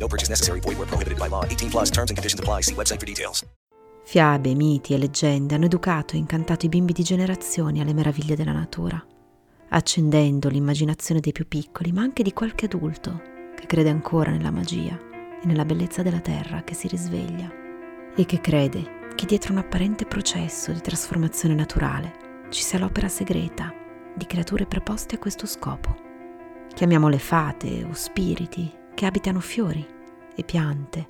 No purchase necessary. Void where prohibited by law. 18 plus terms and conditions apply. See website for details. Fiabe, miti e leggende hanno educato e incantato i bimbi di generazioni alle meraviglie della natura, accendendo l'immaginazione dei più piccoli, ma anche di qualche adulto che crede ancora nella magia e nella bellezza della terra che si risveglia e che crede che dietro un apparente processo di trasformazione naturale ci sia l'opera segreta di creature preposte a questo scopo. Chiamiamole fate o spiriti che abitano fiori e piante.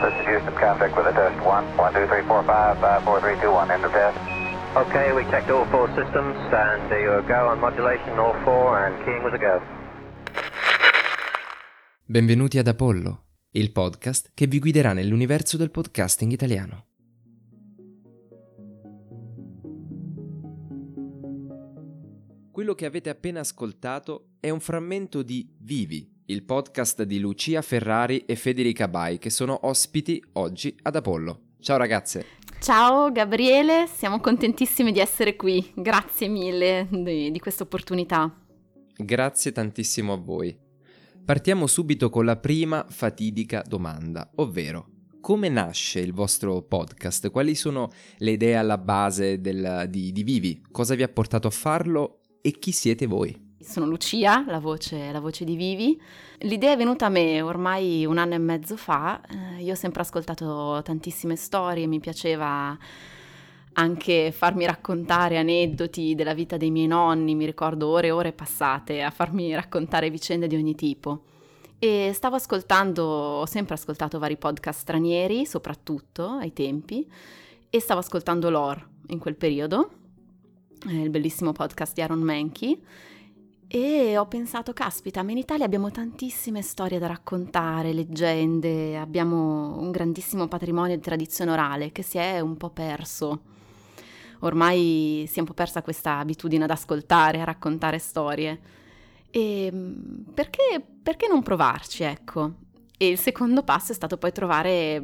This is Houston, contact with a test 1, 1, 2, 3, 4, 5, 5, 4, 3, 2, 1, end of test. Okay, we checked all four systems and you go on modulation all four and keying was a go. Benvenuti ad Apollo, il podcast che vi guiderà nell'universo del podcasting italiano. Quello che avete appena ascoltato è un frammento di Vivi, il podcast di Lucia Ferrari e Federica Bai che sono ospiti oggi ad Apollo. Ciao ragazze! Ciao Gabriele, siamo contentissimi di essere qui, grazie mille di, di questa opportunità. Grazie tantissimo a voi. Partiamo subito con la prima fatidica domanda, ovvero come nasce il vostro podcast? Quali sono le idee alla base del, di, di Vivi? Cosa vi ha portato a farlo e chi siete voi? Sono Lucia, la voce, la voce, di Vivi. L'idea è venuta a me ormai un anno e mezzo fa. Eh, io ho sempre ascoltato tantissime storie, mi piaceva anche farmi raccontare aneddoti della vita dei miei nonni, mi ricordo ore e ore passate a farmi raccontare vicende di ogni tipo. E stavo ascoltando, ho sempre ascoltato vari podcast stranieri, soprattutto ai tempi, e stavo ascoltando Lore in quel periodo, il bellissimo podcast di Aaron Mankey, e ho pensato, caspita, ma in Italia abbiamo tantissime storie da raccontare, leggende, abbiamo un grandissimo patrimonio di tradizione orale che si è un po' perso. Ormai si è un po' persa questa abitudine ad ascoltare, a raccontare storie. E perché, perché non provarci, ecco? E il secondo passo è stato poi trovare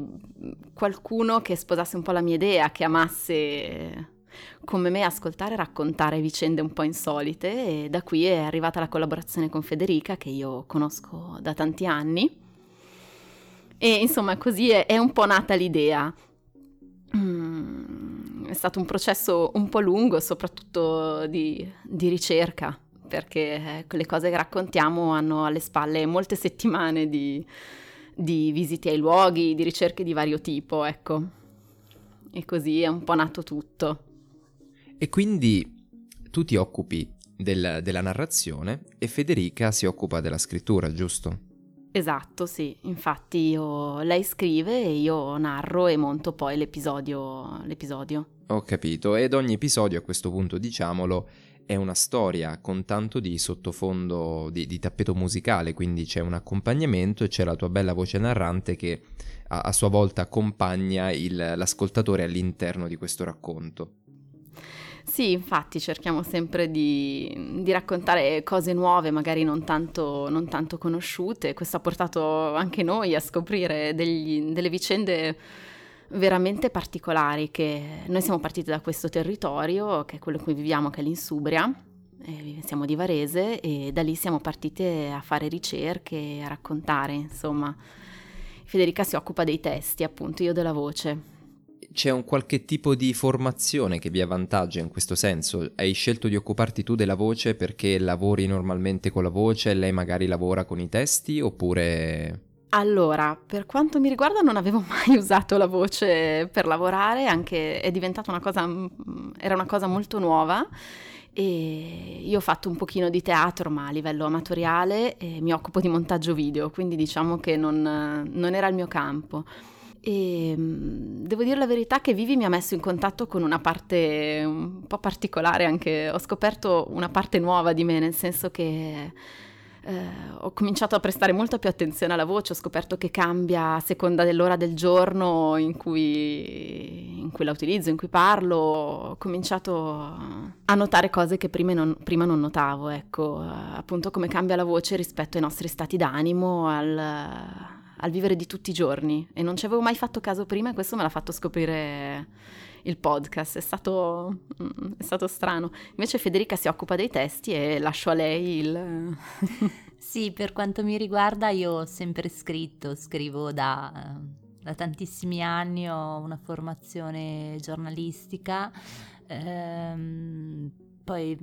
qualcuno che sposasse un po' la mia idea, che amasse come me ascoltare e raccontare vicende un po' insolite e da qui è arrivata la collaborazione con Federica che io conosco da tanti anni e insomma così è, è un po' nata l'idea. Mm, è stato un processo un po' lungo soprattutto di, di ricerca perché le cose che raccontiamo hanno alle spalle molte settimane di, di visite ai luoghi, di ricerche di vario tipo, ecco. E così è un po' nato tutto. E quindi tu ti occupi del, della narrazione e Federica si occupa della scrittura, giusto? Esatto, sì. Infatti io, lei scrive e io narro e monto poi l'episodio, l'episodio. Ho capito. Ed ogni episodio, a questo punto diciamolo, è una storia con tanto di sottofondo, di, di, tappeto musicale, quindi c'è un accompagnamento e c'è la tua bella voce narrante che a, a sua volta accompagna il, l'ascoltatore all'interno di questo racconto. Sì, infatti cerchiamo sempre di, di raccontare cose nuove, magari non tanto, non tanto, conosciute. Questo ha portato anche noi a scoprire degli, delle vicende veramente particolari che noi siamo partiti da questo territorio, che è quello in cui viviamo, che è l'Insubria, siamo di Varese e da lì siamo partite a fare ricerche, a raccontare, insomma. Federica si occupa dei testi, appunto, io della voce c'è un qualche tipo di formazione che vi avvantaggia in questo senso? Hai scelto di occuparti tu della voce perché lavori normalmente con la voce e lei magari lavora con i testi oppure... Allora, per quanto mi riguarda non avevo mai usato la voce per lavorare, anche è diventata una cosa, era una cosa molto nuova e io ho fatto un pochino di teatro ma a livello amatoriale e mi occupo di montaggio video, quindi diciamo che non, non era il mio campo. E mm, devo dire la verità che Vivi mi ha messo in contatto con una parte un po' particolare, anche ho scoperto una parte nuova di me, nel senso che eh, ho cominciato a prestare molto più attenzione alla voce, ho scoperto che cambia a seconda dell'ora del giorno in cui, in cui la utilizzo, in cui parlo, ho cominciato a notare cose che prima non, prima non notavo, ecco, appunto come cambia la voce rispetto ai nostri stati d'animo, al, al vivere di tutti i giorni e non ci avevo mai fatto caso prima e questo me l'ha fatto scoprire il podcast, è stato, mm, è stato strano. Invece Federica si occupa dei testi e lascio a lei il... sì, per quanto mi riguarda io ho sempre scritto, scrivo da, da tantissimi anni, ho una formazione giornalistica. Ehm, poi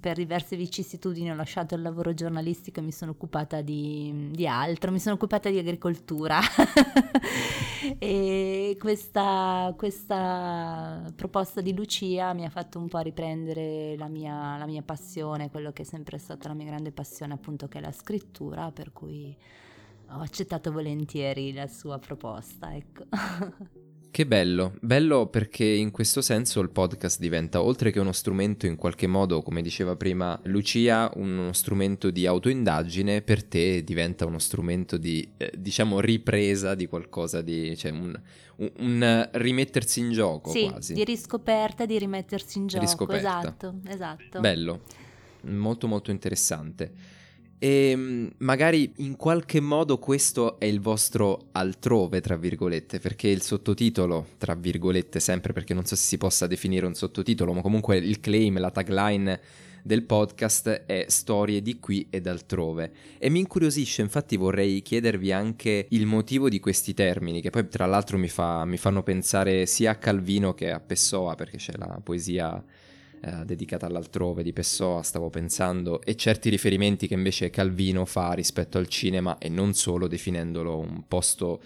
per diverse vicissitudini ho lasciato il lavoro giornalistico e mi sono occupata di, di altro, mi sono occupata di agricoltura e questa, questa, proposta di Lucia mi ha fatto un po' riprendere la mia, la mia passione, quello che è sempre stata la mia grande passione appunto che è la scrittura, per cui ho accettato volentieri la sua proposta, ecco. Che bello, bello perché in questo senso il podcast diventa, oltre che uno strumento in qualche modo, come diceva prima Lucia, uno strumento di autoindagine, per te diventa uno strumento di, eh, diciamo, ripresa di qualcosa, di, cioè un, un, un rimettersi in gioco sì, quasi. di riscoperta, di rimettersi in gioco, riscoperta. esatto, esatto. Bello, molto molto interessante. E mm, magari in qualche modo questo è il vostro altrove, tra virgolette, perché il sottotitolo, tra virgolette, sempre perché non so se si possa definire un sottotitolo, ma comunque il claim, la tagline del podcast è storie di qui ed altrove. E mi incuriosisce, infatti vorrei chiedervi anche il motivo di questi termini, che poi tra l'altro mi, fa, mi fanno pensare sia a Calvino che a Pessoa, perché c'è la poesia eh, dedicata all'altrove di Pessoa, stavo pensando, e certi riferimenti che invece Calvino fa rispetto al cinema e non solo definendolo un posto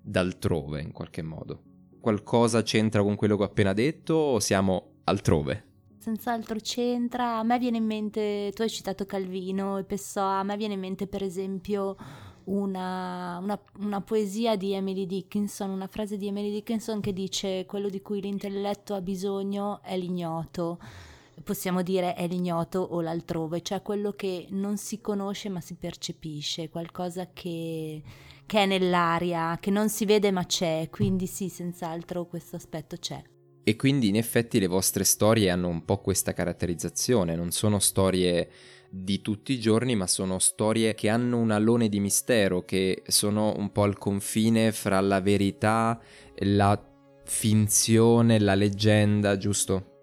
d'altrove in qualche modo. Qualcosa c'entra con quello che ho appena detto o siamo altrove? Senz'altro c'entra, a me viene in mente, tu hai citato Calvino e Pessoa, a me viene in mente per esempio una, una, una, poesia di Emily Dickinson, una frase di Emily Dickinson che dice quello di cui l'intelletto ha bisogno è l'ignoto. Possiamo dire è l'ignoto o l'altrove, cioè quello che non si conosce ma si percepisce, qualcosa che, che è nell'aria, che non si vede ma c'è, quindi sì, senz'altro questo aspetto c'è. E quindi in effetti le vostre storie hanno un po' questa caratterizzazione, non sono storie di tutti i giorni, ma sono storie che hanno un alone di mistero, che sono un po' al confine fra la verità, la finzione, la leggenda, giusto?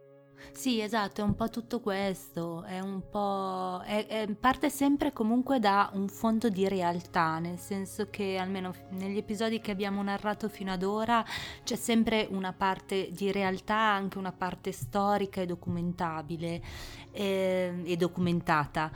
Sì, esatto, è un po' tutto questo, è un po'... È, è, parte sempre comunque da un fondo di realtà, nel senso che almeno negli episodi che abbiamo narrato fino ad ora c'è sempre una parte di realtà, anche una parte storica e documentabile eh, e documentata.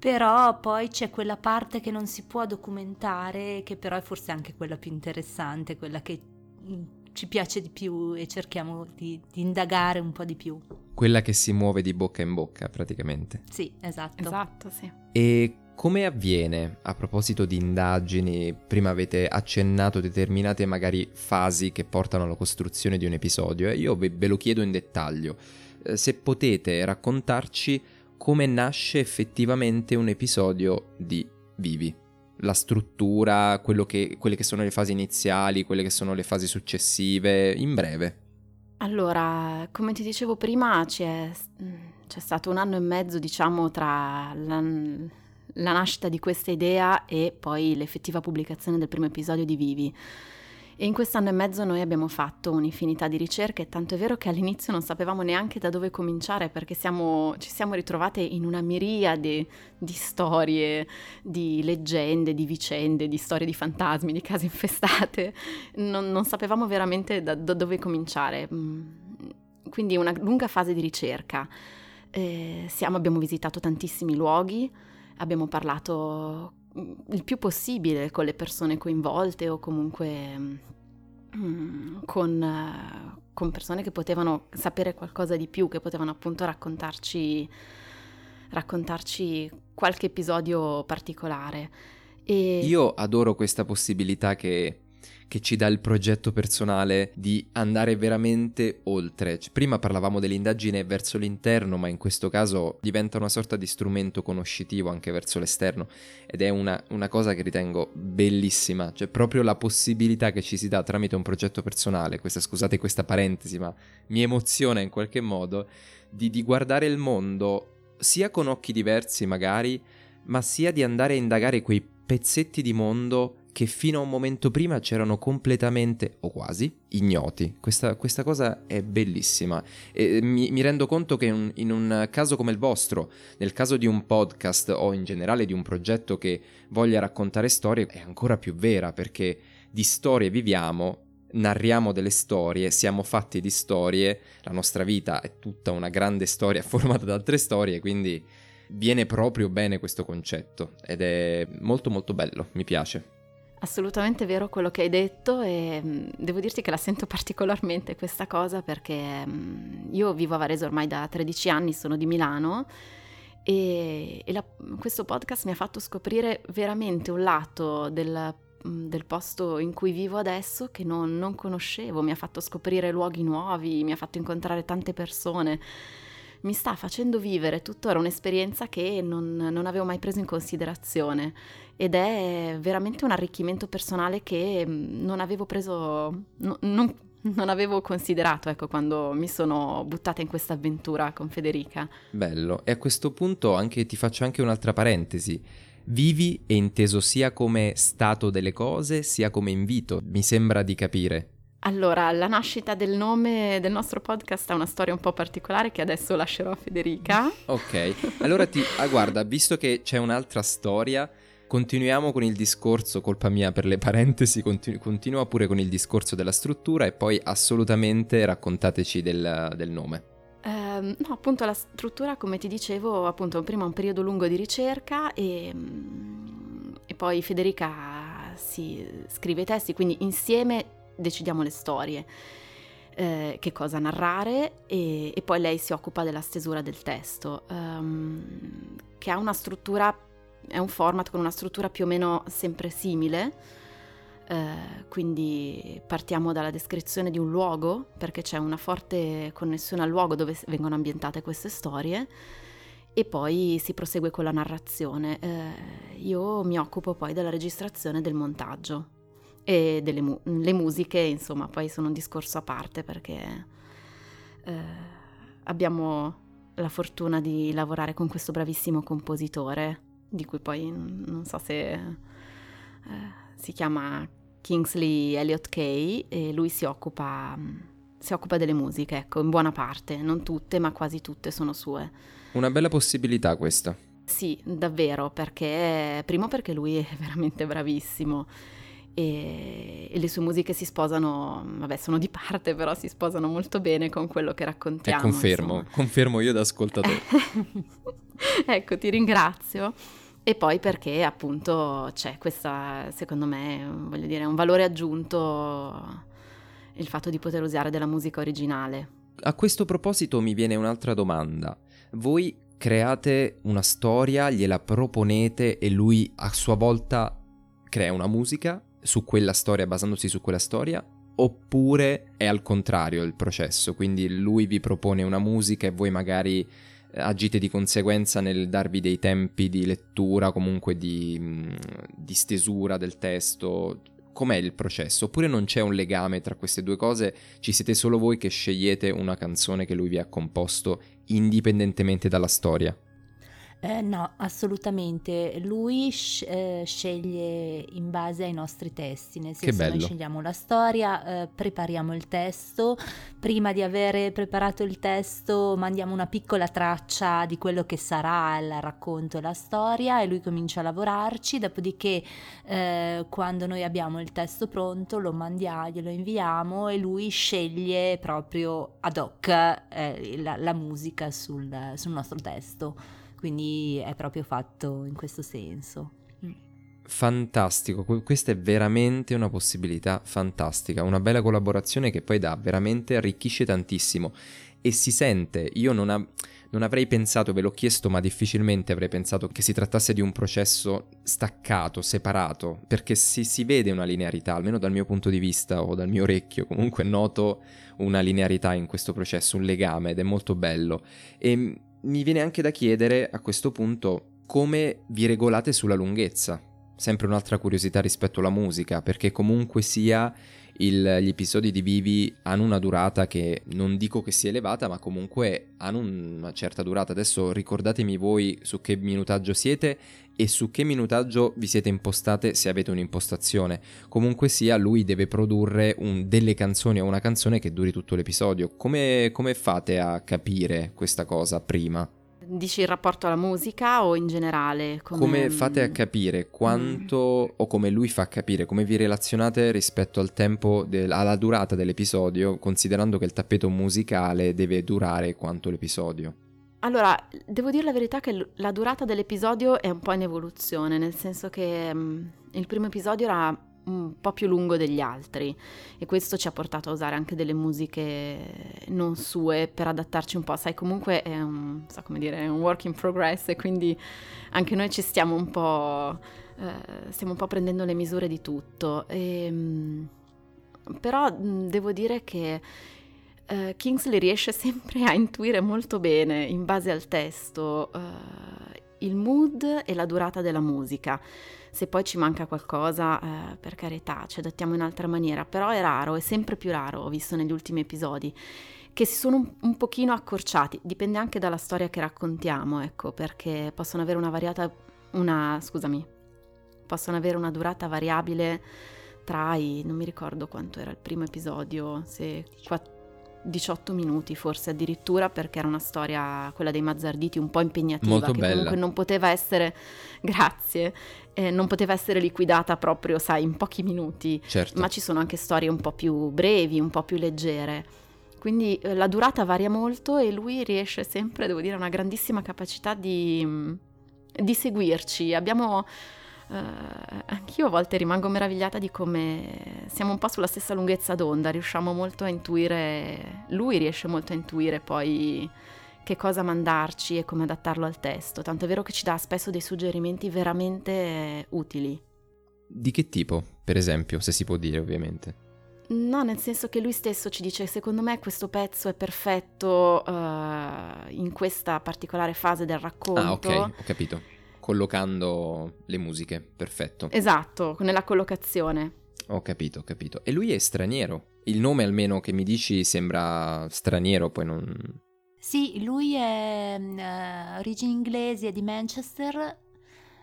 Però poi c'è quella parte che non si può documentare, che però è forse anche quella più interessante, quella che mm, ci piace di più e cerchiamo di, di, indagare un po' di più. Quella che si muove di bocca in bocca praticamente. Sì, esatto. Esatto, sì. E come avviene, a proposito di indagini, prima avete accennato determinate magari fasi che portano alla costruzione di un episodio e io ve, ve lo chiedo in dettaglio. Eh, se potete raccontarci come nasce effettivamente un episodio di Vivi la struttura, che, quelle che sono le fasi iniziali, quelle che sono le fasi successive, in breve. Allora, come ti dicevo prima, c'è, c'è stato un anno e mezzo, diciamo, tra la, la nascita di questa idea e poi l'effettiva pubblicazione del primo episodio di Vivi. E in quest'anno e mezzo noi abbiamo fatto un'infinità di ricerche, tanto è vero che all'inizio non sapevamo neanche da dove cominciare perché siamo, ci siamo ritrovate in una miriade di storie, di leggende, di vicende, di storie di fantasmi, di case infestate. Non, non sapevamo veramente da, da, dove cominciare. Mm, quindi una lunga fase di ricerca. Eh, siamo, abbiamo visitato tantissimi luoghi, abbiamo parlato il più possibile con le persone coinvolte o comunque mm, con, con, persone che potevano sapere qualcosa di più, che potevano appunto raccontarci, raccontarci qualche episodio particolare. E... Io adoro questa possibilità che che ci dà il progetto personale di andare veramente oltre. Cioè, prima parlavamo dell'indagine verso l'interno, ma in questo caso diventa una sorta di strumento conoscitivo anche verso l'esterno ed è una, una cosa che ritengo bellissima, cioè proprio la possibilità che ci si dà tramite un progetto personale, questa scusate questa parentesi, ma mi emoziona in qualche modo, di, di guardare il mondo sia con occhi diversi magari, ma sia di andare a indagare quei pezzetti di mondo che fino a un momento prima c'erano completamente, o quasi, ignoti. Questa, questa cosa è bellissima. E mi, mi rendo conto che in, in un caso come il vostro, nel caso di un podcast o in generale di un progetto che voglia raccontare storie, è ancora più vera perché di storie viviamo narriamo delle storie, siamo fatti di storie, la nostra vita è tutta una grande storia formata da altre storie, quindi viene proprio bene questo concetto ed è molto molto bello, mi piace. Assolutamente vero quello che hai detto e mm, devo dirti che la sento particolarmente questa cosa perché mm, io vivo a Varese ormai da 13 anni, sono di Milano e, e la, questo podcast mi ha fatto scoprire veramente un lato del, mm, del posto in cui vivo adesso che non, non conoscevo, mi ha fatto scoprire luoghi nuovi, mi ha fatto incontrare tante persone mi sta facendo vivere tuttora un'esperienza che non, non, avevo mai preso in considerazione ed è veramente un arricchimento personale che mm, non avevo preso, no, non, non avevo considerato ecco, quando mi sono buttata in questa avventura con Federica. Bello, e a questo punto anche, ti faccio anche un'altra parentesi. Vivi è inteso sia come stato delle cose sia come invito, mi sembra di capire. Allora, la nascita del nome del nostro podcast ha una storia un po' particolare che adesso lascerò a Federica. Ok, allora ti... Ah, guarda, visto che c'è un'altra storia, continuiamo con il discorso, colpa mia per le parentesi, continu- continua pure con il discorso della struttura e poi assolutamente raccontateci del, del nome. Uh, no, appunto la struttura, come ti dicevo, appunto prima un periodo lungo di ricerca e, e poi Federica si scrive i testi, quindi insieme decidiamo le storie, eh, che cosa narrare e, e, poi lei si occupa della stesura del testo, um, che ha una struttura, è un format con una struttura più o meno sempre simile. Uh, quindi partiamo dalla descrizione di un luogo, perché c'è una forte connessione al luogo dove vengono ambientate queste storie, e poi si prosegue con la narrazione. Uh, io mi occupo poi della registrazione del montaggio e delle mu- le musiche, insomma, poi sono un discorso a parte perché eh, abbiamo la fortuna di lavorare con questo bravissimo compositore, di cui poi non so se eh, si chiama Kingsley Elliott Kay e lui si occupa, si occupa delle musiche, ecco, in buona parte, non tutte, ma quasi tutte sono sue. Una bella possibilità questa. Sì, davvero, perché primo perché lui è veramente bravissimo e, e, le sue musiche si sposano, vabbè sono di parte però si sposano molto bene con quello che raccontiamo. E confermo, insomma. confermo io da ascoltatore. ecco, ti ringrazio. E poi perché appunto c'è questa, secondo me, voglio dire, un valore aggiunto il fatto di poter usare della musica originale. A questo proposito mi viene un'altra domanda. Voi create una storia, gliela proponete e lui a sua volta crea una musica su quella storia, basandosi su quella storia, oppure è al contrario il processo, quindi lui vi propone una musica e voi magari eh, agite di conseguenza nel darvi dei tempi di lettura, comunque di, mm, di stesura del testo. Com'è il processo? Oppure non c'è un legame tra queste due cose? Ci siete solo voi che scegliete una canzone che lui vi ha composto indipendentemente dalla storia? Eh, no, assolutamente. Lui sc- eh, sceglie in base ai nostri testi, nel senso che noi scegliamo la storia, eh, prepariamo il testo, prima di avere preparato il testo mandiamo una piccola traccia di quello che sarà il racconto e la storia e lui comincia a lavorarci, dopodiché eh, quando noi abbiamo il testo pronto lo mandiamo, glielo inviamo e lui sceglie proprio ad hoc eh, la, la, musica sul, sul nostro testo quindi è proprio fatto in questo senso. Mm. Fantastico, questa è veramente una possibilità fantastica, una bella collaborazione che poi dà veramente arricchisce tantissimo e si sente, io non, ha, non avrei pensato, ve l'ho chiesto, ma difficilmente avrei pensato che si trattasse di un processo staccato, separato, perché si, si vede una linearità, almeno dal mio punto di vista o dal mio orecchio, comunque noto una linearità in questo processo, un legame ed è molto bello. E mi viene anche da chiedere a questo punto come vi regolate sulla lunghezza. Sempre un'altra curiosità rispetto alla musica, perché comunque sia il, gli episodi di Vivi hanno una durata che non dico che sia elevata, ma comunque hanno una certa durata. Adesso ricordatemi voi su che minutaggio siete e su che minutaggio vi siete impostate se avete un'impostazione. Comunque sia, lui deve produrre un, delle canzoni o una canzone che duri tutto l'episodio. Come, come fate a capire questa cosa prima? Dici il rapporto alla musica o in generale? Come, come fate a capire quanto, mm. o come lui fa capire, come vi relazionate rispetto al tempo, de, alla durata dell'episodio, considerando che il tappeto musicale deve durare quanto l'episodio? Allora, devo dire la verità che la durata dell'episodio è un po' in evoluzione, nel senso che um, il primo episodio era un po' più lungo degli altri. E questo ci ha portato a usare anche delle musiche non sue per adattarci un po', sai comunque è un, so dire, un work in progress e quindi anche noi ci stiamo un po', eh, stiamo un po' prendendo le misure di tutto. E, ehm, però devo dire che uh, Kingsley riesce sempre a intuire molto bene in base al testo uh, il mood e la durata della musica se poi ci manca qualcosa, eh, per carità, ci adattiamo in altra maniera, però è raro, è sempre più raro, ho visto negli ultimi episodi, che si sono un, un pochino accorciati, dipende anche dalla storia che raccontiamo, ecco, perché possono avere una variata, una, scusami, possono avere una durata variabile tra i, non mi ricordo quanto era il primo episodio, se 4 18 minuti forse addirittura perché era una storia, quella dei Mazzarditi, un po' impegnativa. Molto che bella. comunque non poteva essere, grazie, eh, non poteva essere liquidata proprio, sai, in pochi minuti. Certo. Ma ci sono anche storie un po' più brevi, un po' più leggere. Quindi eh, la durata varia molto e lui riesce sempre, devo dire, una grandissima capacità di, di seguirci. Abbiamo Uh, anch'io a volte rimango meravigliata di come siamo un po' sulla stessa lunghezza d'onda, riusciamo molto a intuire, lui riesce molto a intuire poi che cosa mandarci e come adattarlo al testo, tanto è vero che ci dà spesso dei suggerimenti veramente utili. Di che tipo, per esempio, se si può dire ovviamente? No, nel senso che lui stesso ci dice secondo me questo pezzo è perfetto uh, in questa particolare fase del racconto. Ah, ok, ho capito collocando le musiche, perfetto. Esatto, nella collocazione. Ho capito, ho capito. E lui è straniero. Il nome almeno che mi dici sembra straniero, poi non... Sì, lui è uh, origini inglesi, è di Manchester,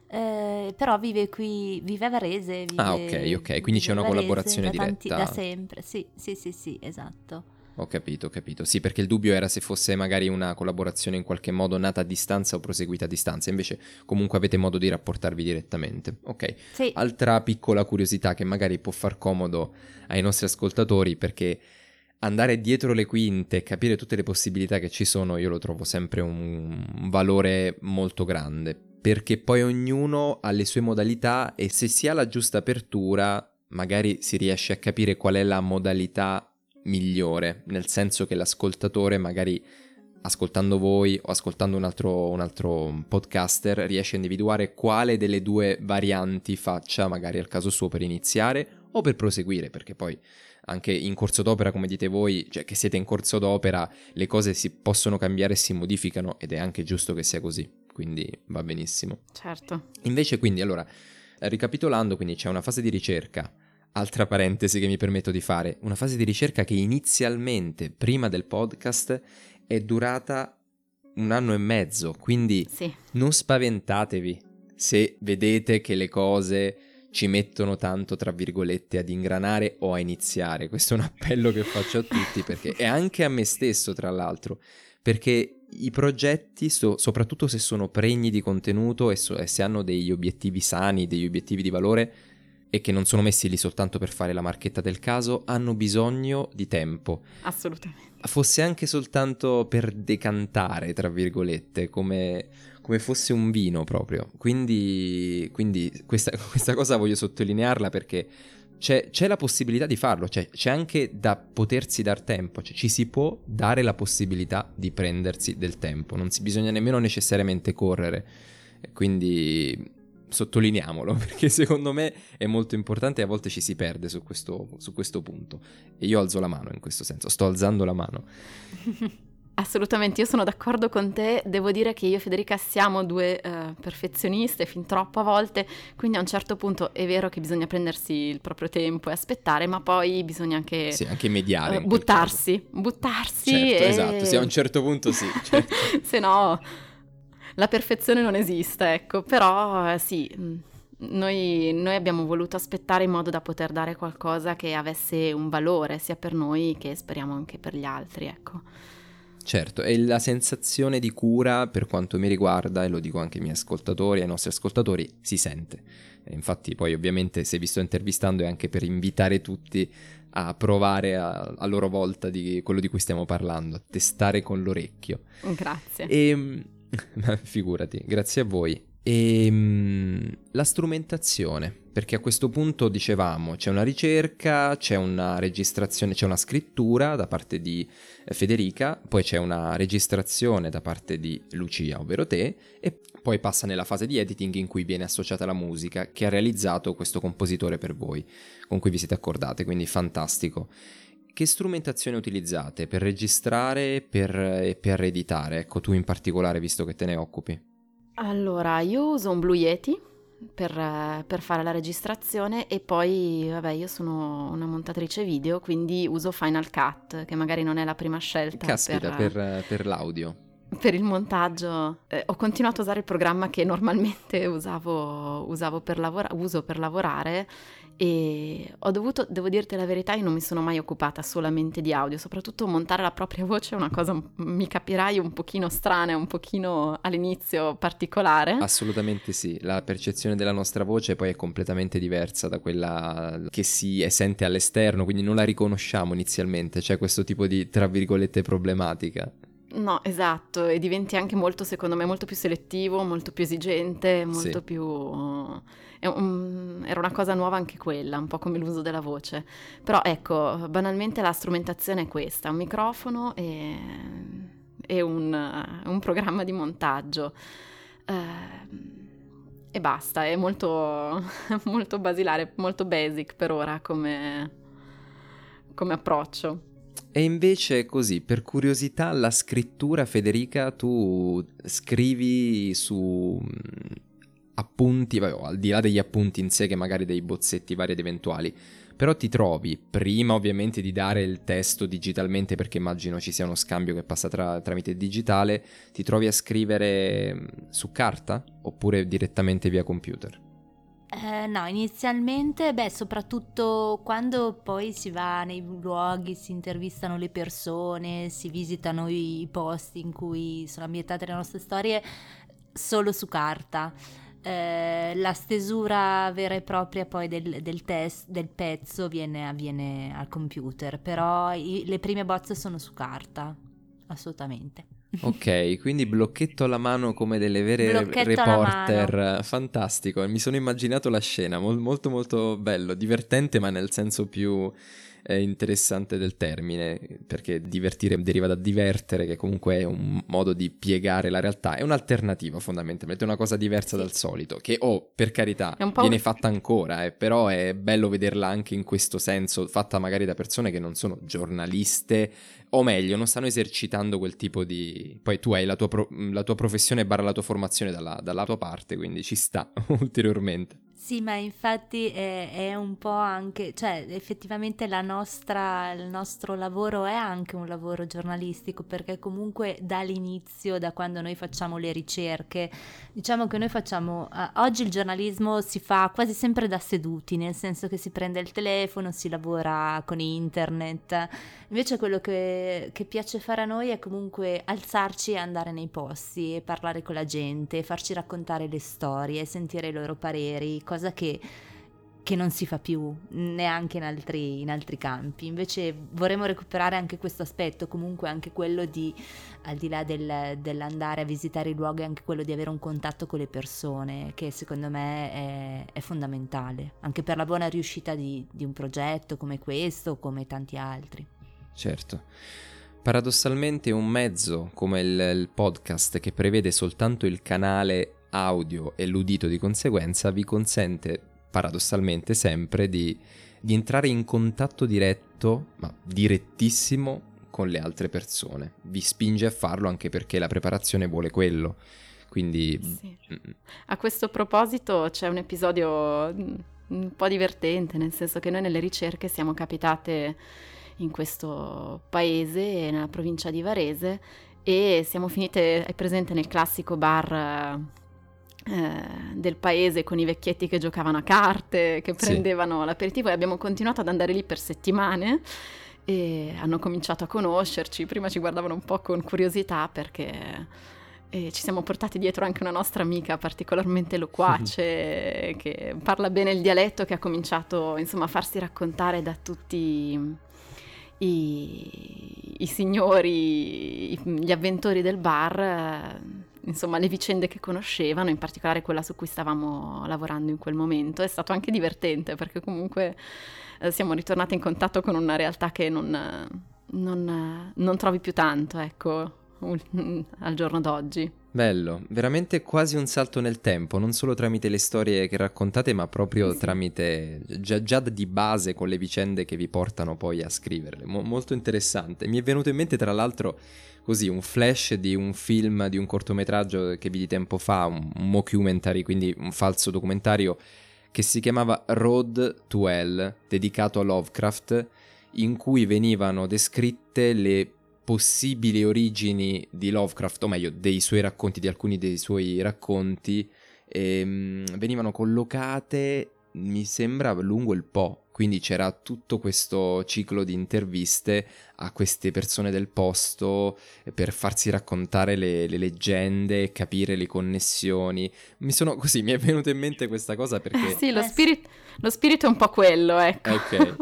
eh, però vive qui, vive a Varese. Vive, ah, ok, ok, quindi c'è una Varese, collaborazione da diretta. Tanti, da sempre, sì, sì, sì, sì, esatto. Ho capito, ho capito. Sì, perché il dubbio era se fosse magari una collaborazione in qualche modo nata a distanza o proseguita a distanza. Invece, comunque avete modo di rapportarvi direttamente. Ok. Sì. Altra piccola curiosità che magari può far comodo ai nostri ascoltatori perché andare dietro le quinte e capire tutte le possibilità che ci sono, io lo trovo sempre un valore molto grande. Perché poi ognuno ha le sue modalità e se si ha la giusta apertura, magari si riesce a capire qual è la modalità migliore, nel senso che l'ascoltatore magari ascoltando voi o ascoltando un altro, un altro, podcaster riesce a individuare quale delle due varianti faccia magari al caso suo per iniziare o per proseguire, perché poi anche in corso d'opera, come dite voi, cioè che siete in corso d'opera, le cose si possono cambiare e si modificano ed è anche giusto che sia così, quindi va benissimo. Certo. Invece quindi, allora, ricapitolando, quindi c'è una fase di ricerca, Altra parentesi che mi permetto di fare, una fase di ricerca che inizialmente, prima del podcast, è durata un anno e mezzo, quindi sì. non spaventatevi se vedete che le cose ci mettono tanto, tra virgolette, ad ingranare o a iniziare. Questo è un appello che faccio a tutti, perché è anche a me stesso, tra l'altro, perché i progetti, so, soprattutto se sono pregni di contenuto e, so, e se hanno degli obiettivi sani, degli obiettivi di valore, e che non sono messi lì soltanto per fare la marchetta del caso, hanno bisogno di tempo. Assolutamente. Fosse anche soltanto per decantare, tra virgolette, come, come fosse un vino proprio. Quindi, quindi questa, questa cosa voglio sottolinearla perché c'è, c'è, la possibilità di farlo, cioè, c'è anche da potersi dar tempo, cioè, ci si può dare la possibilità di prendersi del tempo, non si bisogna nemmeno necessariamente correre, quindi sottolineiamolo perché secondo me è molto importante e a volte ci si perde su questo, su questo punto e io alzo la mano in questo senso, sto alzando la mano. Assolutamente, io sono d'accordo con te, devo dire che io e Federica siamo due uh, perfezioniste fin troppo a volte, quindi a un certo punto è vero che bisogna prendersi il proprio tempo e aspettare, ma poi bisogna anche, sì, anche mediare. Uh, buttarsi, buttarsi. Certo, e... esatto, sì, a un certo punto sì. Certo. Se no la perfezione non esiste, ecco, però eh, sì. Mm, noi, noi, abbiamo voluto aspettare in modo da poter dare qualcosa che avesse un valore sia per noi che speriamo anche per gli altri, ecco. Certo, e la sensazione di cura per quanto mi riguarda, e lo dico anche ai miei ascoltatori, ai nostri ascoltatori, si sente. E infatti poi ovviamente se vi sto intervistando è anche per invitare tutti a provare a, a loro volta di quello di cui stiamo parlando, a testare con l'orecchio. Grazie. E, ehm, figurati, grazie a voi. E ehm, la strumentazione, perché a questo punto dicevamo c'è una ricerca, c'è una registrazione, c'è una scrittura da parte di eh, Federica, poi c'è una registrazione da parte di Lucia, ovvero te, e poi passa nella fase di editing in cui viene associata la musica che ha realizzato questo compositore per voi, con cui vi siete accordate, quindi fantastico. Che strumentazione utilizzate per registrare per, e per editare? Ecco, tu in particolare, visto che te ne occupi. Allora, io uso un Blue Yeti per, per, fare la registrazione e poi, vabbè, io sono una montatrice video, quindi uso Final Cut, che magari non è la prima scelta. Caspita, per, per, per l'audio. Per il montaggio eh, ho continuato a usare il programma che normalmente usavo, usavo per lavora- uso per lavorare e ho dovuto, devo dirti la verità, io non mi sono mai occupata solamente di audio, soprattutto montare la propria voce è una cosa, mi capirai, un pochino strana, un pochino all'inizio particolare. Assolutamente sì, la percezione della nostra voce poi è completamente diversa da quella che si sente all'esterno, quindi non la riconosciamo inizialmente, c'è questo tipo di, tra virgolette, problematica. No, esatto, e diventi anche molto, secondo me, molto più selettivo, molto più esigente, molto sì. più un, era una cosa nuova anche quella, un po' come l'uso della voce. Però ecco, banalmente la strumentazione è questa, un microfono e, e un, un, programma di montaggio. Uh, e basta, è molto, molto basilare, molto basic per ora come, come approccio. E invece così, per curiosità, la scrittura, Federica, tu scrivi su appunti, al di là degli appunti in sé che magari dei bozzetti vari ed eventuali, però ti trovi, prima ovviamente di dare il testo digitalmente, perché immagino ci sia uno scambio che passa tra, tramite digitale, ti trovi a scrivere mm, su carta oppure direttamente via computer? Eh, no, inizialmente, beh, soprattutto quando poi si va nei luoghi, si intervistano le persone, si visitano i posti in cui sono ambientate le nostre storie, solo su carta. Eh, la stesura vera e propria poi del, del, test, del pezzo viene, avviene al computer, però i, le prime bozze sono su carta, assolutamente. Ok, quindi blocchetto alla mano come delle vere blocchetto reporter, fantastico, mi sono immaginato la scena, molto molto bello, divertente ma nel senso più interessante del termine, perché divertire deriva da divertere, che comunque è un modo di piegare la realtà, è un'alternativa fondamentalmente, è una cosa diversa dal solito, che oh, per carità, viene fatta ancora, eh, però è bello vederla anche in questo senso, fatta magari da persone che non sono giornaliste, o meglio, non stanno esercitando quel tipo di... Poi tu hai la tua, pro... la tua professione barra la tua formazione dalla, dalla tua parte, quindi ci sta ulteriormente. Sì, ma infatti è, è, un po' anche, cioè effettivamente nostra, il nostro lavoro è anche un lavoro giornalistico perché comunque dall'inizio, da quando noi facciamo le ricerche, diciamo che noi facciamo, uh, oggi il giornalismo si fa quasi sempre da seduti, nel senso che si prende il telefono, si lavora con internet, invece quello che, che piace fare a noi è comunque alzarci e andare nei posti e parlare con la gente, farci raccontare le storie, sentire i loro pareri cosa che che non si fa più neanche in altri, in altri, campi. Invece vorremmo recuperare anche questo aspetto, comunque anche quello di, al di là del, dell'andare a visitare i luoghi, anche quello di avere un contatto con le persone, che secondo me è, è fondamentale, anche per la buona riuscita di, di un progetto come questo come tanti altri. Certo. Paradossalmente un mezzo come il, il podcast che prevede soltanto il canale audio e l'udito di conseguenza vi consente paradossalmente sempre di, di entrare in contatto diretto, ma direttissimo, con le altre persone. Vi spinge a farlo anche perché la preparazione vuole quello. Quindi... Sì. A questo proposito c'è un episodio mm, un po' divertente, nel senso che noi nelle ricerche siamo capitate in questo paese, nella provincia di Varese, e siamo finite, hai presente, nel classico bar del paese con i vecchietti che giocavano a carte, che prendevano sì. l'aperitivo e abbiamo continuato ad andare lì per settimane e hanno cominciato a conoscerci, prima ci guardavano un po' con curiosità perché e ci siamo portati dietro anche una nostra amica particolarmente loquace che parla bene il dialetto che ha cominciato insomma a farsi raccontare da tutti i, i signori, gli avventori del bar insomma, le vicende che conoscevano, in particolare quella su cui stavamo lavorando in quel momento. È stato anche divertente perché comunque eh, siamo ritornati in contatto con una realtà che non, non, non trovi più tanto, ecco, al giorno d'oggi. Bello, veramente quasi un salto nel tempo, non solo tramite le storie che raccontate, ma proprio tramite già, già, di base con le vicende che vi portano poi a scriverle. Mo- molto interessante. Mi è venuto in mente, tra l'altro, così un flash di un film, di un cortometraggio che vidi tempo fa, un, un mockumentary, quindi un falso documentario che si chiamava Road to Hell, dedicato a Lovecraft, in cui venivano descritte le possibili origini di Lovecraft, o meglio, dei suoi racconti, di alcuni dei suoi racconti, ehm, venivano collocate, mi sembra, lungo il Po. Quindi c'era tutto questo ciclo di interviste a queste persone del posto per farsi raccontare le, le leggende, capire le connessioni. Mi sono così, mi è venuta in mente questa cosa perché... sì, lo, spirit- lo spirito è un po' quello, ecco. Ok.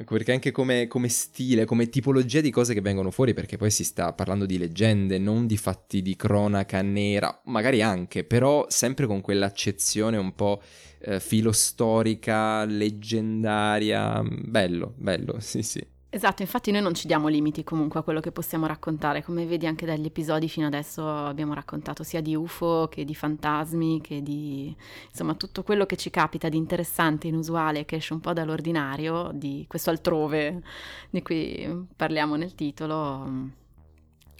Ecco, perché anche come, come, stile, come tipologia di cose che vengono fuori, perché poi si sta parlando di leggende, non di fatti di cronaca nera, magari anche, però sempre con quell'accezione un po' eh, filostorica, leggendaria. Bello, bello, sì, sì. Esatto, infatti noi non ci diamo limiti comunque a quello che possiamo raccontare, come vedi anche dagli episodi fino adesso abbiamo raccontato sia di UFO che di fantasmi, che di insomma tutto quello che ci capita di interessante, inusuale, che esce un po' dall'ordinario, di questo altrove di cui parliamo nel titolo.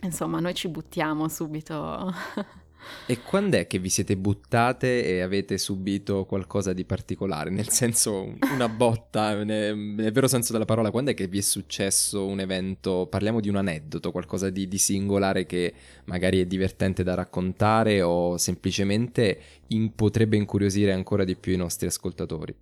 Insomma, noi ci buttiamo subito E quando è che vi siete buttate e avete subito qualcosa di particolare? Nel senso, una botta, nel vero senso della parola, quando è che vi è successo un evento, parliamo di un aneddoto, qualcosa di, di singolare che magari è divertente da raccontare o semplicemente in, potrebbe incuriosire ancora di più i nostri ascoltatori?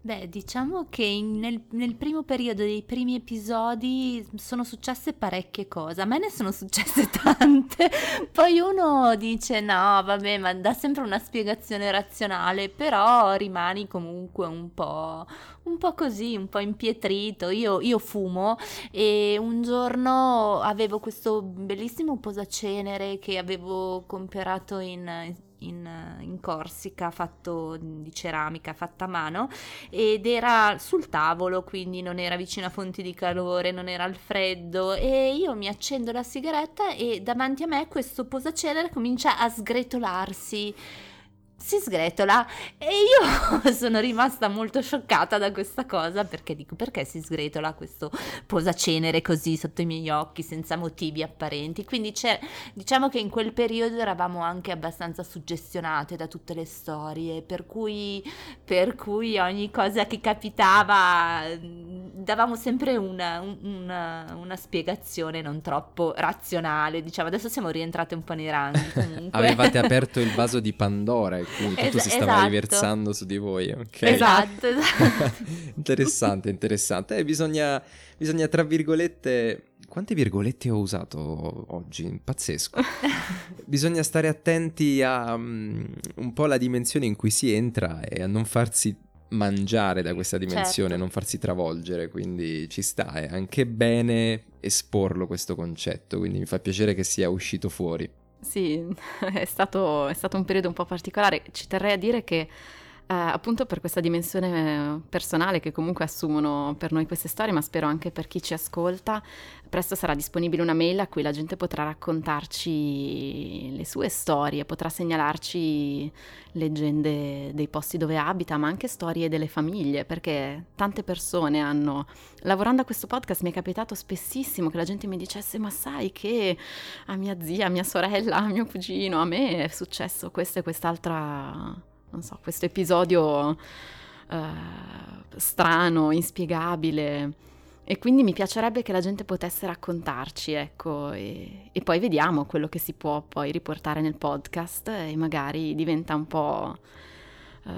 Beh, diciamo che in, nel, nel, primo periodo dei primi episodi sono successe parecchie cose, a me ne sono successe tante, poi uno dice no, vabbè, ma dà sempre una spiegazione razionale, però rimani comunque un po', un po' così, un po' impietrito. Io, io fumo e un giorno avevo questo bellissimo posacenere che avevo comperato in in, in, Corsica fatto di ceramica fatta a mano ed era sul tavolo quindi non era vicino a fonti di calore non era al freddo e io mi accendo la sigaretta e davanti a me questo posacenere comincia a sgretolarsi si sgretola. E io sono rimasta molto scioccata da questa cosa perché dico perché si sgretola questo posacenere così sotto i miei occhi senza motivi apparenti? Quindi c'è diciamo che in quel periodo eravamo anche abbastanza suggestionate da tutte le storie per cui, per cui ogni cosa che capitava davamo sempre una, una, una spiegazione non troppo razionale diciamo. Adesso siamo rientrate un po' nei ranghi avevate aperto il vaso di Pandora quindi tutto es- si stava esatto. riversando su di voi. Okay. Esatto, esatto. interessante, interessante. Eh, bisogna, bisogna, tra virgolette... Quante virgolette ho usato oggi? Pazzesco. bisogna stare attenti a um, un po' la dimensione in cui si entra e a non farsi mangiare da questa dimensione, Certo. non farsi travolgere, quindi ci sta, è anche bene esporlo questo concetto, quindi mi fa piacere che sia uscito fuori. Sì, è stato, è stato un periodo un po' particolare. Ci terrei a dire che eh, appunto per questa dimensione personale che comunque assumono per noi queste storie, ma spero anche per chi ci ascolta, presto sarà disponibile una mail a cui la gente potrà raccontarci le sue storie, potrà segnalarci leggende dei posti dove abita, ma anche storie delle famiglie, perché tante persone hanno... Lavorando a questo podcast mi è capitato spessissimo che la gente mi dicesse ma sai che a mia zia, a mia sorella, a mio cugino, a me è successo questo e quest'altra, non so, questo episodio eh, strano, inspiegabile. E quindi mi piacerebbe che la gente potesse raccontarci, ecco, e, e poi vediamo quello che si può poi riportare nel podcast e magari diventa un po', eh,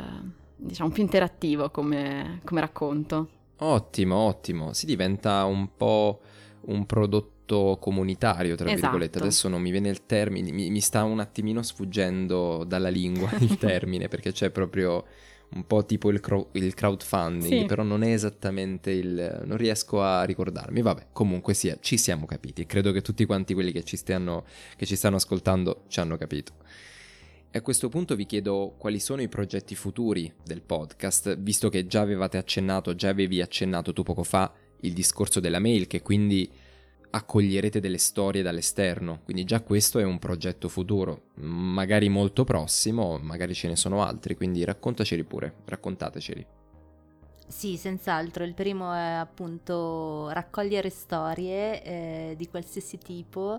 diciamo, più interattivo come, come racconto. Ottimo, ottimo, si diventa un po' un prodotto comunitario, tra Esatto. virgolette. Adesso non mi viene il termine, mi, mi sta un attimino sfuggendo dalla lingua il termine, perché c'è proprio un po' tipo il, cro- il crowdfunding, Sì. però non è esattamente il... non riesco a ricordarmi. Vabbè, comunque sia, ci siamo capiti. Credo che tutti quanti quelli che ci, stiano, che ci stanno ascoltando ci hanno capito. E a questo punto vi chiedo quali sono i progetti futuri del podcast, visto che già avevate accennato, già avevi accennato tu poco fa il discorso della mail, che quindi accoglierete delle storie dall'esterno, quindi già questo è un progetto futuro, magari molto prossimo, magari ce ne sono altri, quindi raccontaceli pure, raccontateceli. Sì, senz'altro. Il primo è appunto raccogliere storie eh, di qualsiasi tipo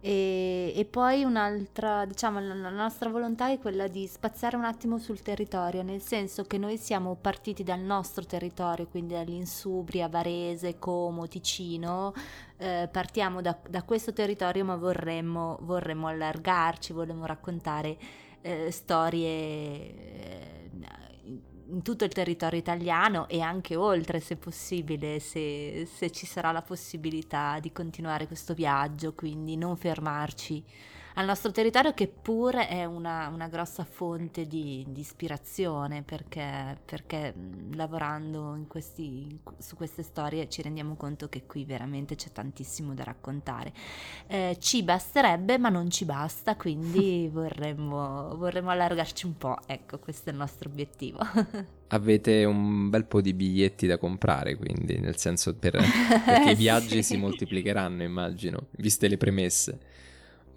e, e poi un'altra, diciamo, la, nostra volontà è quella di spaziare un attimo sul territorio, nel senso che noi siamo partiti dal nostro territorio, quindi dall'Insubria, Varese, Como, Ticino, eh, partiamo da, da questo territorio ma vorremmo, vorremmo allargarci, vorremmo raccontare eh, storie eh, in tutto il territorio italiano e anche oltre se possibile, se, se ci sarà la possibilità di continuare questo viaggio, quindi non fermarci al nostro territorio che pure è una, una grossa fonte di, di ispirazione perché, perché lavorando in questi, su queste storie ci rendiamo conto che qui veramente c'è tantissimo da raccontare. Eh, ci basterebbe ma non ci basta, quindi vorremmo, vorremmo allargarci un po', ecco questo è il nostro obiettivo. Avete un bel po' di biglietti da comprare, quindi, nel senso per, perché i viaggi si moltiplicheranno, immagino, viste le premesse.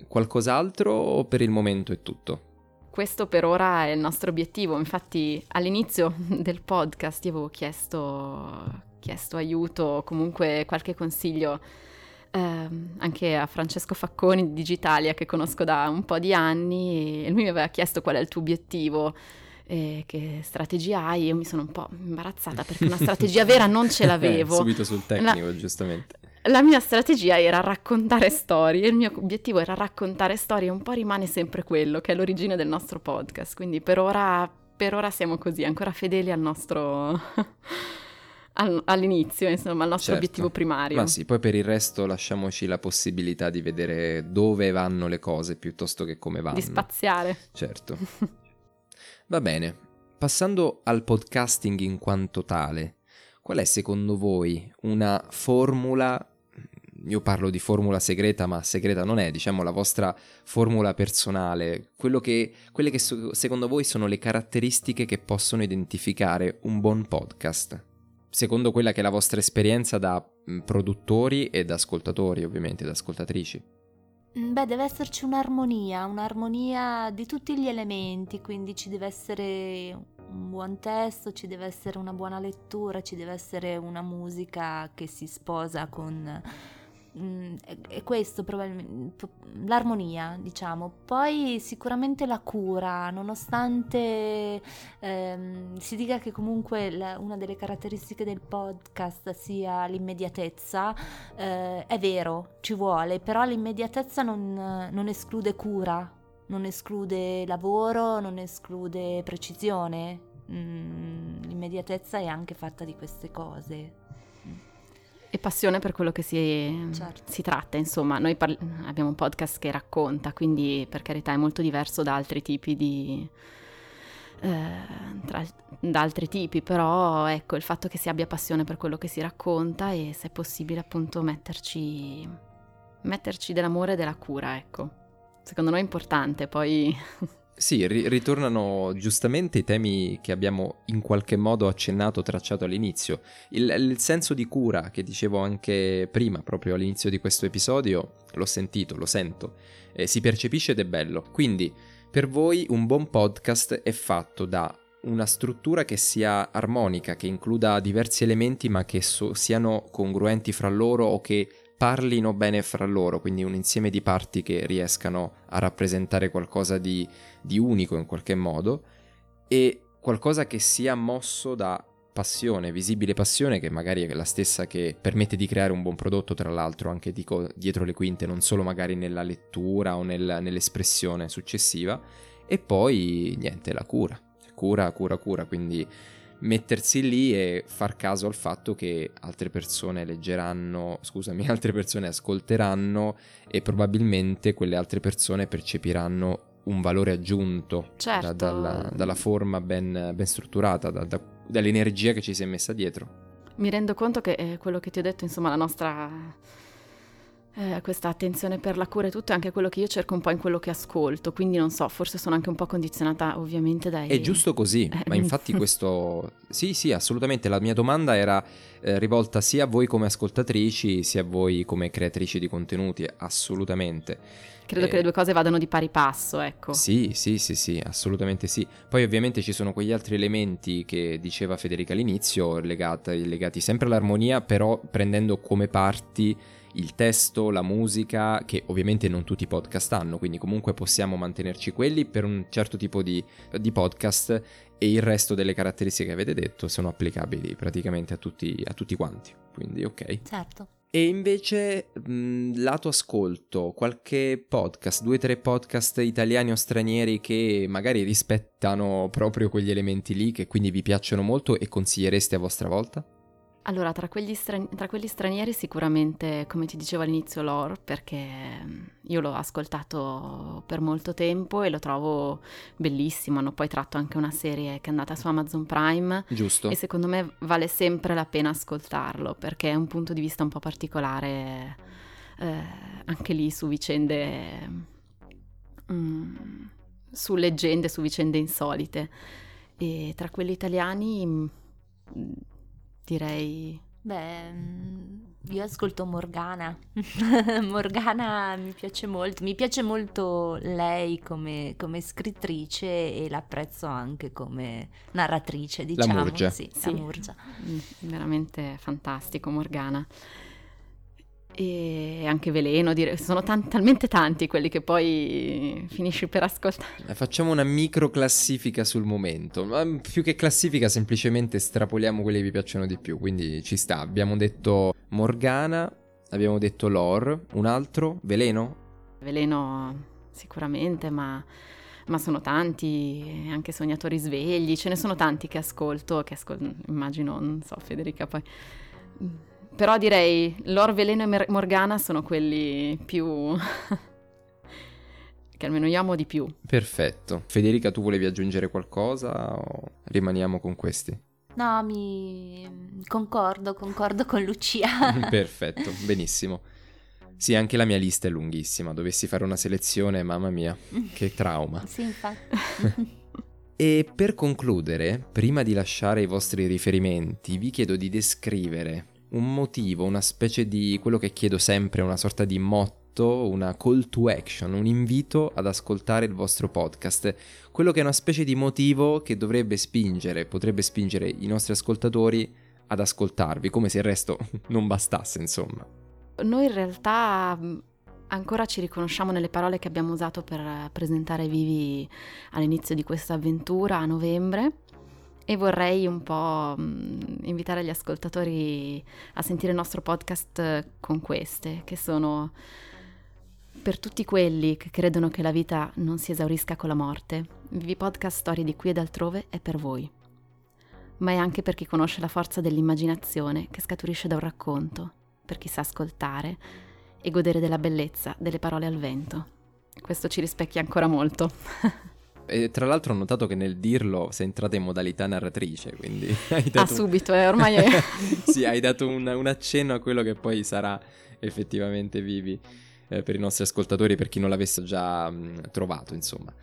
Qualcos'altro o per il momento è tutto? Questo per ora è il nostro obiettivo, infatti all'inizio del podcast io avevo chiesto, chiesto aiuto, comunque qualche consiglio ehm, anche a Francesco Facconi di Digitalia che conosco da un po' di anni e lui mi aveva chiesto qual è il tuo obiettivo e che strategia hai, io mi sono un po' imbarazzata perché una strategia vera non ce l'avevo. Subito sul tecnico, giustamente. La mia strategia era raccontare storie, il mio obiettivo era raccontare storie, un po' rimane sempre quello, che è l'origine del nostro podcast, quindi per ora, per ora siamo così, ancora fedeli al nostro... al- all'inizio, insomma, al nostro Certo. obiettivo primario. Ma sì, poi per il resto lasciamoci la possibilità di vedere dove vanno le cose piuttosto che come vanno. Di spaziare. Certo. Va bene. Passando al podcasting in quanto tale, qual è secondo voi una formula io parlo di formula segreta, ma segreta non è, diciamo la vostra formula personale, che, quelle che secondo voi sono le caratteristiche che possono identificare un buon podcast, secondo quella che è la vostra esperienza da produttori e da ascoltatori, ovviamente, da ascoltatrici. Mm, Beh, deve esserci un'armonia, un'armonia di tutti gli elementi, quindi ci deve essere un buon testo, ci deve essere una buona lettura, ci deve essere una musica che si sposa con... mm, è- è questo probabilmente l'armonia, diciamo. Poi sicuramente la cura, nonostante ehm, si dica che comunque la- una delle caratteristiche del podcast sia l'immediatezza, eh, è vero, ci vuole, però l'immediatezza non, non esclude cura, non esclude lavoro, non esclude precisione. Mm, l'immediatezza è anche fatta di queste cose. E passione per quello che si, Certo. si tratta, insomma, noi parli- abbiamo un podcast che racconta, quindi per carità è molto diverso da altri tipi di, eh, tra, da altri tipi, però ecco il fatto che si abbia passione per quello che si racconta e se è possibile appunto metterci, metterci dell'amore e della cura, ecco. Secondo noi è importante, poi Sì, ri- ritornano giustamente i temi che abbiamo in qualche modo accennato, tracciato all'inizio. Il, il, senso di cura che dicevo anche prima, proprio all'inizio di questo episodio, l'ho sentito, lo sento, eh, si percepisce ed è bello. Quindi, per voi un buon podcast è fatto da una struttura che sia armonica, che includa diversi elementi ma che so- siano congruenti fra loro o che parlino bene fra loro, quindi un insieme di parti che riescano a rappresentare qualcosa di, di unico in qualche modo e qualcosa che sia mosso da passione, visibile passione, che magari è la stessa che permette di creare un buon prodotto, tra l'altro, anche dico, dietro le quinte, non solo magari nella lettura o nel, nell'espressione successiva, e poi niente, la cura, cura, cura, cura, quindi mettersi lì e far caso al fatto che altre persone leggeranno, scusami, altre persone ascolteranno e probabilmente quelle altre persone percepiranno un valore aggiunto certo. da, dalla, dalla, forma ben, ben strutturata, da, da, dall'energia che ci si è messa dietro. Mi rendo conto che è quello che ti ho detto, insomma, la nostra eh, questa attenzione per la cura e tutto è anche quello che io cerco un po' in quello che ascolto, quindi non so, forse sono anche un po' condizionata ovviamente dai... È giusto così, eh. ma infatti questo... Sì, sì, assolutamente, la mia domanda era eh, rivolta sia a voi come ascoltatrici, sia a voi come creatrici di contenuti, assolutamente. Credo eh, che le due cose vadano di pari passo, ecco. Sì, sì, sì, sì, assolutamente sì. Poi ovviamente ci sono quegli altri elementi che diceva Federica all'inizio, legati, legati sempre all'armonia, però prendendo come parti il testo, la musica, che ovviamente non tutti i podcast hanno, quindi comunque possiamo mantenerci quelli per un certo tipo di, di podcast e il resto delle caratteristiche che avete detto sono applicabili praticamente a tutti, a tutti quanti. Quindi ok. Certo. E invece, mh, lato ascolto, qualche podcast, due o tre podcast italiani o stranieri che magari rispettano proprio quegli elementi lì, che quindi vi piacciono molto e consigliereste a vostra volta? Allora, tra, strani- tra, quelli stranieri sicuramente, come ti dicevo all'inizio, Lore, perché mm, io l'ho ascoltato per molto tempo e lo trovo bellissimo. Hanno poi tratto anche una serie che è andata su Amazon Prime. Giusto. E secondo me vale sempre la pena ascoltarlo, perché è un punto di vista un po' particolare, eh, anche lì su vicende, mm, su leggende, su vicende insolite. E tra quelli italiani mm, direi... Beh, mm, io ascolto Morgana. Morgana mi piace molto, mi piace molto lei come, come, scrittrice e l'apprezzo anche come narratrice, diciamo. La Murgia. Sì, sì. La Murgia. Mm, veramente fantastico Morgana e anche veleno, dire, sono tan- talmente tanti quelli che poi finisci per ascoltare. Eh, facciamo una micro classifica sul momento, ma più che classifica semplicemente estrapoliamo quelli che vi piacciono di più, quindi ci sta. Abbiamo detto Morgana, abbiamo detto Lore, un altro, Veleno? Veleno sicuramente, ma, ma sono tanti, anche Sognatori Svegli, ce ne sono tanti che ascolto, che ascolto, immagino, non so Federica poi però direi Lor, Veleno e Morgana sono quelli più... che almeno io amo di più. Perfetto. Federica, tu volevi aggiungere qualcosa o rimaniamo con questi? No, mi concordo, concordo con Lucia. Perfetto, benissimo. Sì, anche la mia lista è lunghissima. Dovessi fare una selezione, mamma mia, che trauma. sì, infatti. e per concludere, prima di lasciare i vostri riferimenti, vi chiedo di descrivere un motivo, una specie di quello che chiedo sempre, una sorta di motto, una call to action, un invito ad ascoltare il vostro podcast, quello che è una specie di motivo che dovrebbe spingere, potrebbe spingere i nostri ascoltatori ad ascoltarvi, come se il resto non bastasse, insomma. Noi in realtà ancora ci riconosciamo nelle parole che abbiamo usato per presentare Vivi all'inizio di questa avventura a novembre e vorrei un po' mm, invitare gli ascoltatori a sentire il nostro podcast con queste, che sono per tutti quelli che credono che la vita non si esaurisca con la morte. Vivi podcast Storie di qui ed altrove è per voi. Ma è anche per chi conosce la forza dell'immaginazione che scaturisce da un racconto, per chi sa ascoltare e godere della bellezza delle parole al vento. Questo ci rispecchia ancora molto. E tra l'altro ho notato che nel dirlo sei entrata in modalità narratrice, quindi hai dato... Ah, subito, eh, ormai è... sì, hai dato un, un, accenno a quello che poi sarà effettivamente Vivi eh, per i nostri ascoltatori, per chi non l'avesse già mh, trovato, insomma.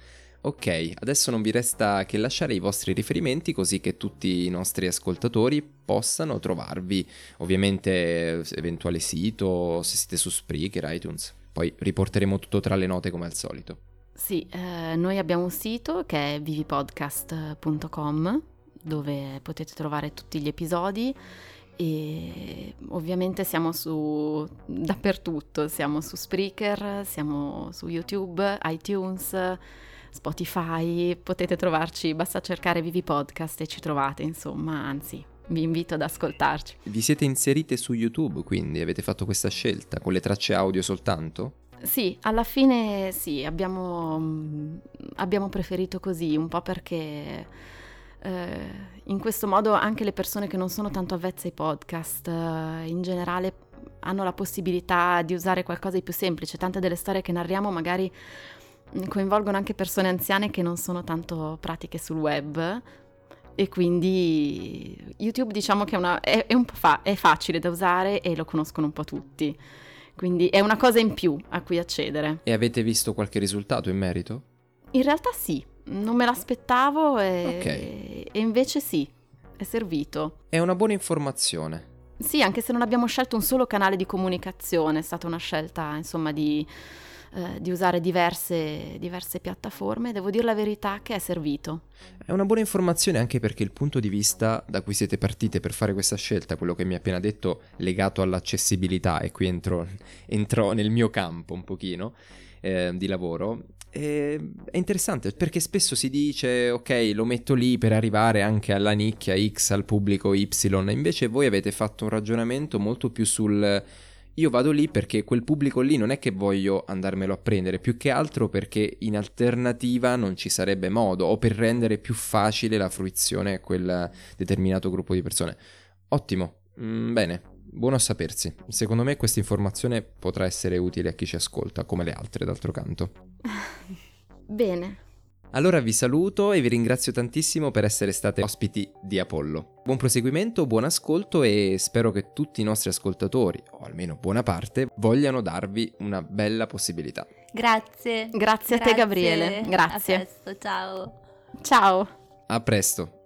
Ok, adesso non vi resta che lasciare i vostri riferimenti così che tutti i nostri ascoltatori possano trovarvi, ovviamente eventuale sito, se siete su Spreaker, iTunes. Poi riporteremo tutto tra le note come al solito. Sì, eh, noi abbiamo un sito che è vivipodcast.com dove potete trovare tutti gli episodi e ovviamente siamo su dappertutto, siamo su Spreaker, siamo su YouTube, iTunes, Spotify, potete trovarci, basta cercare Vivi Podcast e ci trovate, insomma, anzi, vi invito ad ascoltarci. Vi siete inserite su YouTube, quindi avete fatto questa scelta con le tracce audio soltanto? Sì, alla fine sì, abbiamo, abbiamo preferito così, un po' perché eh, in questo modo anche le persone che non sono tanto avvezze ai podcast eh, in generale hanno la possibilità di usare qualcosa di più semplice. Tante delle storie che narriamo magari coinvolgono anche persone anziane che non sono tanto pratiche sul web e quindi YouTube diciamo che è, una, è, è, fa- è facile da usare e lo conoscono un po' tutti. Quindi è una cosa in più a cui accedere. E avete visto qualche risultato in merito? In realtà sì, non me l'aspettavo e, okay. e invece sì, è servito. È una buona informazione. Sì, anche se non abbiamo scelto un solo canale di comunicazione, è stata una scelta insomma di eh, di usare diverse, diverse piattaforme, devo dire la verità che è servito. È una buona informazione anche perché il punto di vista da cui siete partite per fare questa scelta, quello che mi ha appena detto legato all'accessibilità, e qui entro, entro nel mio campo un pochino eh, di lavoro, è interessante perché spesso si dice ok lo metto lì per arrivare anche alla nicchia X al pubblico Y invece voi avete fatto un ragionamento molto più sul io vado lì perché quel pubblico lì non è che voglio andarmelo a prendere, più che altro perché in alternativa non ci sarebbe modo o per rendere più facile la fruizione a quel determinato gruppo di persone. Ottimo, mm, bene, buono a sapersi. Secondo me questa informazione potrà essere utile a chi ci ascolta, come le altre d'altro canto. bene. Allora vi saluto e vi ringrazio tantissimo per essere state ospiti di Apollo. Buon proseguimento, buon ascolto e spero che tutti i nostri ascoltatori, o almeno buona parte, vogliano darvi una bella possibilità. Grazie. Grazie, Grazie. a te Gabriele. Grazie. A presto, ciao. Ciao. A presto.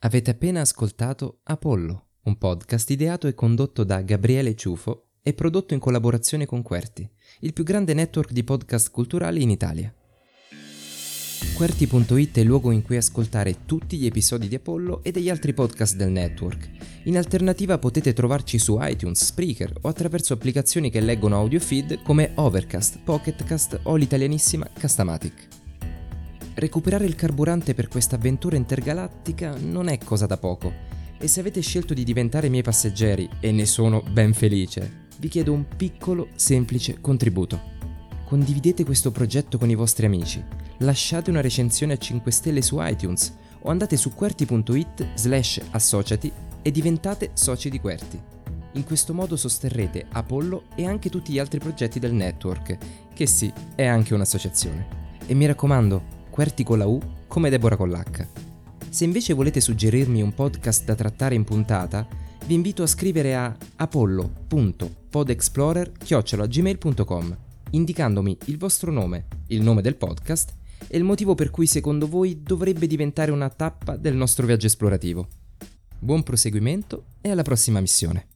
Avete appena ascoltato Apollo, un podcast ideato e condotto da Gabriele Ciufo e prodotto in collaborazione con Querti, il più grande network di podcast culturali in Italia. Querti.it è il luogo in cui ascoltare tutti gli episodi di Apollo e degli altri podcast del network. In alternativa potete trovarci su iTunes, Spreaker o attraverso applicazioni che leggono audio feed come Overcast, Pocketcast o l'italianissima Castamatic. Recuperare il carburante per questa avventura intergalattica non è cosa da poco e se avete scelto di diventare miei passeggeri, e ne sono ben felice, vi chiedo un piccolo, semplice contributo. Condividete questo progetto con i vostri amici, lasciate una recensione a 5 stelle su iTunes o andate su querti.it slash associati e diventate soci di Querti. In questo modo sosterrete Apollo e anche tutti gli altri progetti del network, che sì, è anche un'associazione. E mi raccomando, Querti con la U come Deborah con l'H. Se invece volete suggerirmi un podcast da trattare in puntata, vi invito a scrivere a apollo.podexplorer.gmail.com indicandomi il vostro nome, il nome del podcast e il motivo per cui secondo voi dovrebbe diventare una tappa del nostro viaggio esplorativo. Buon proseguimento e alla prossima missione.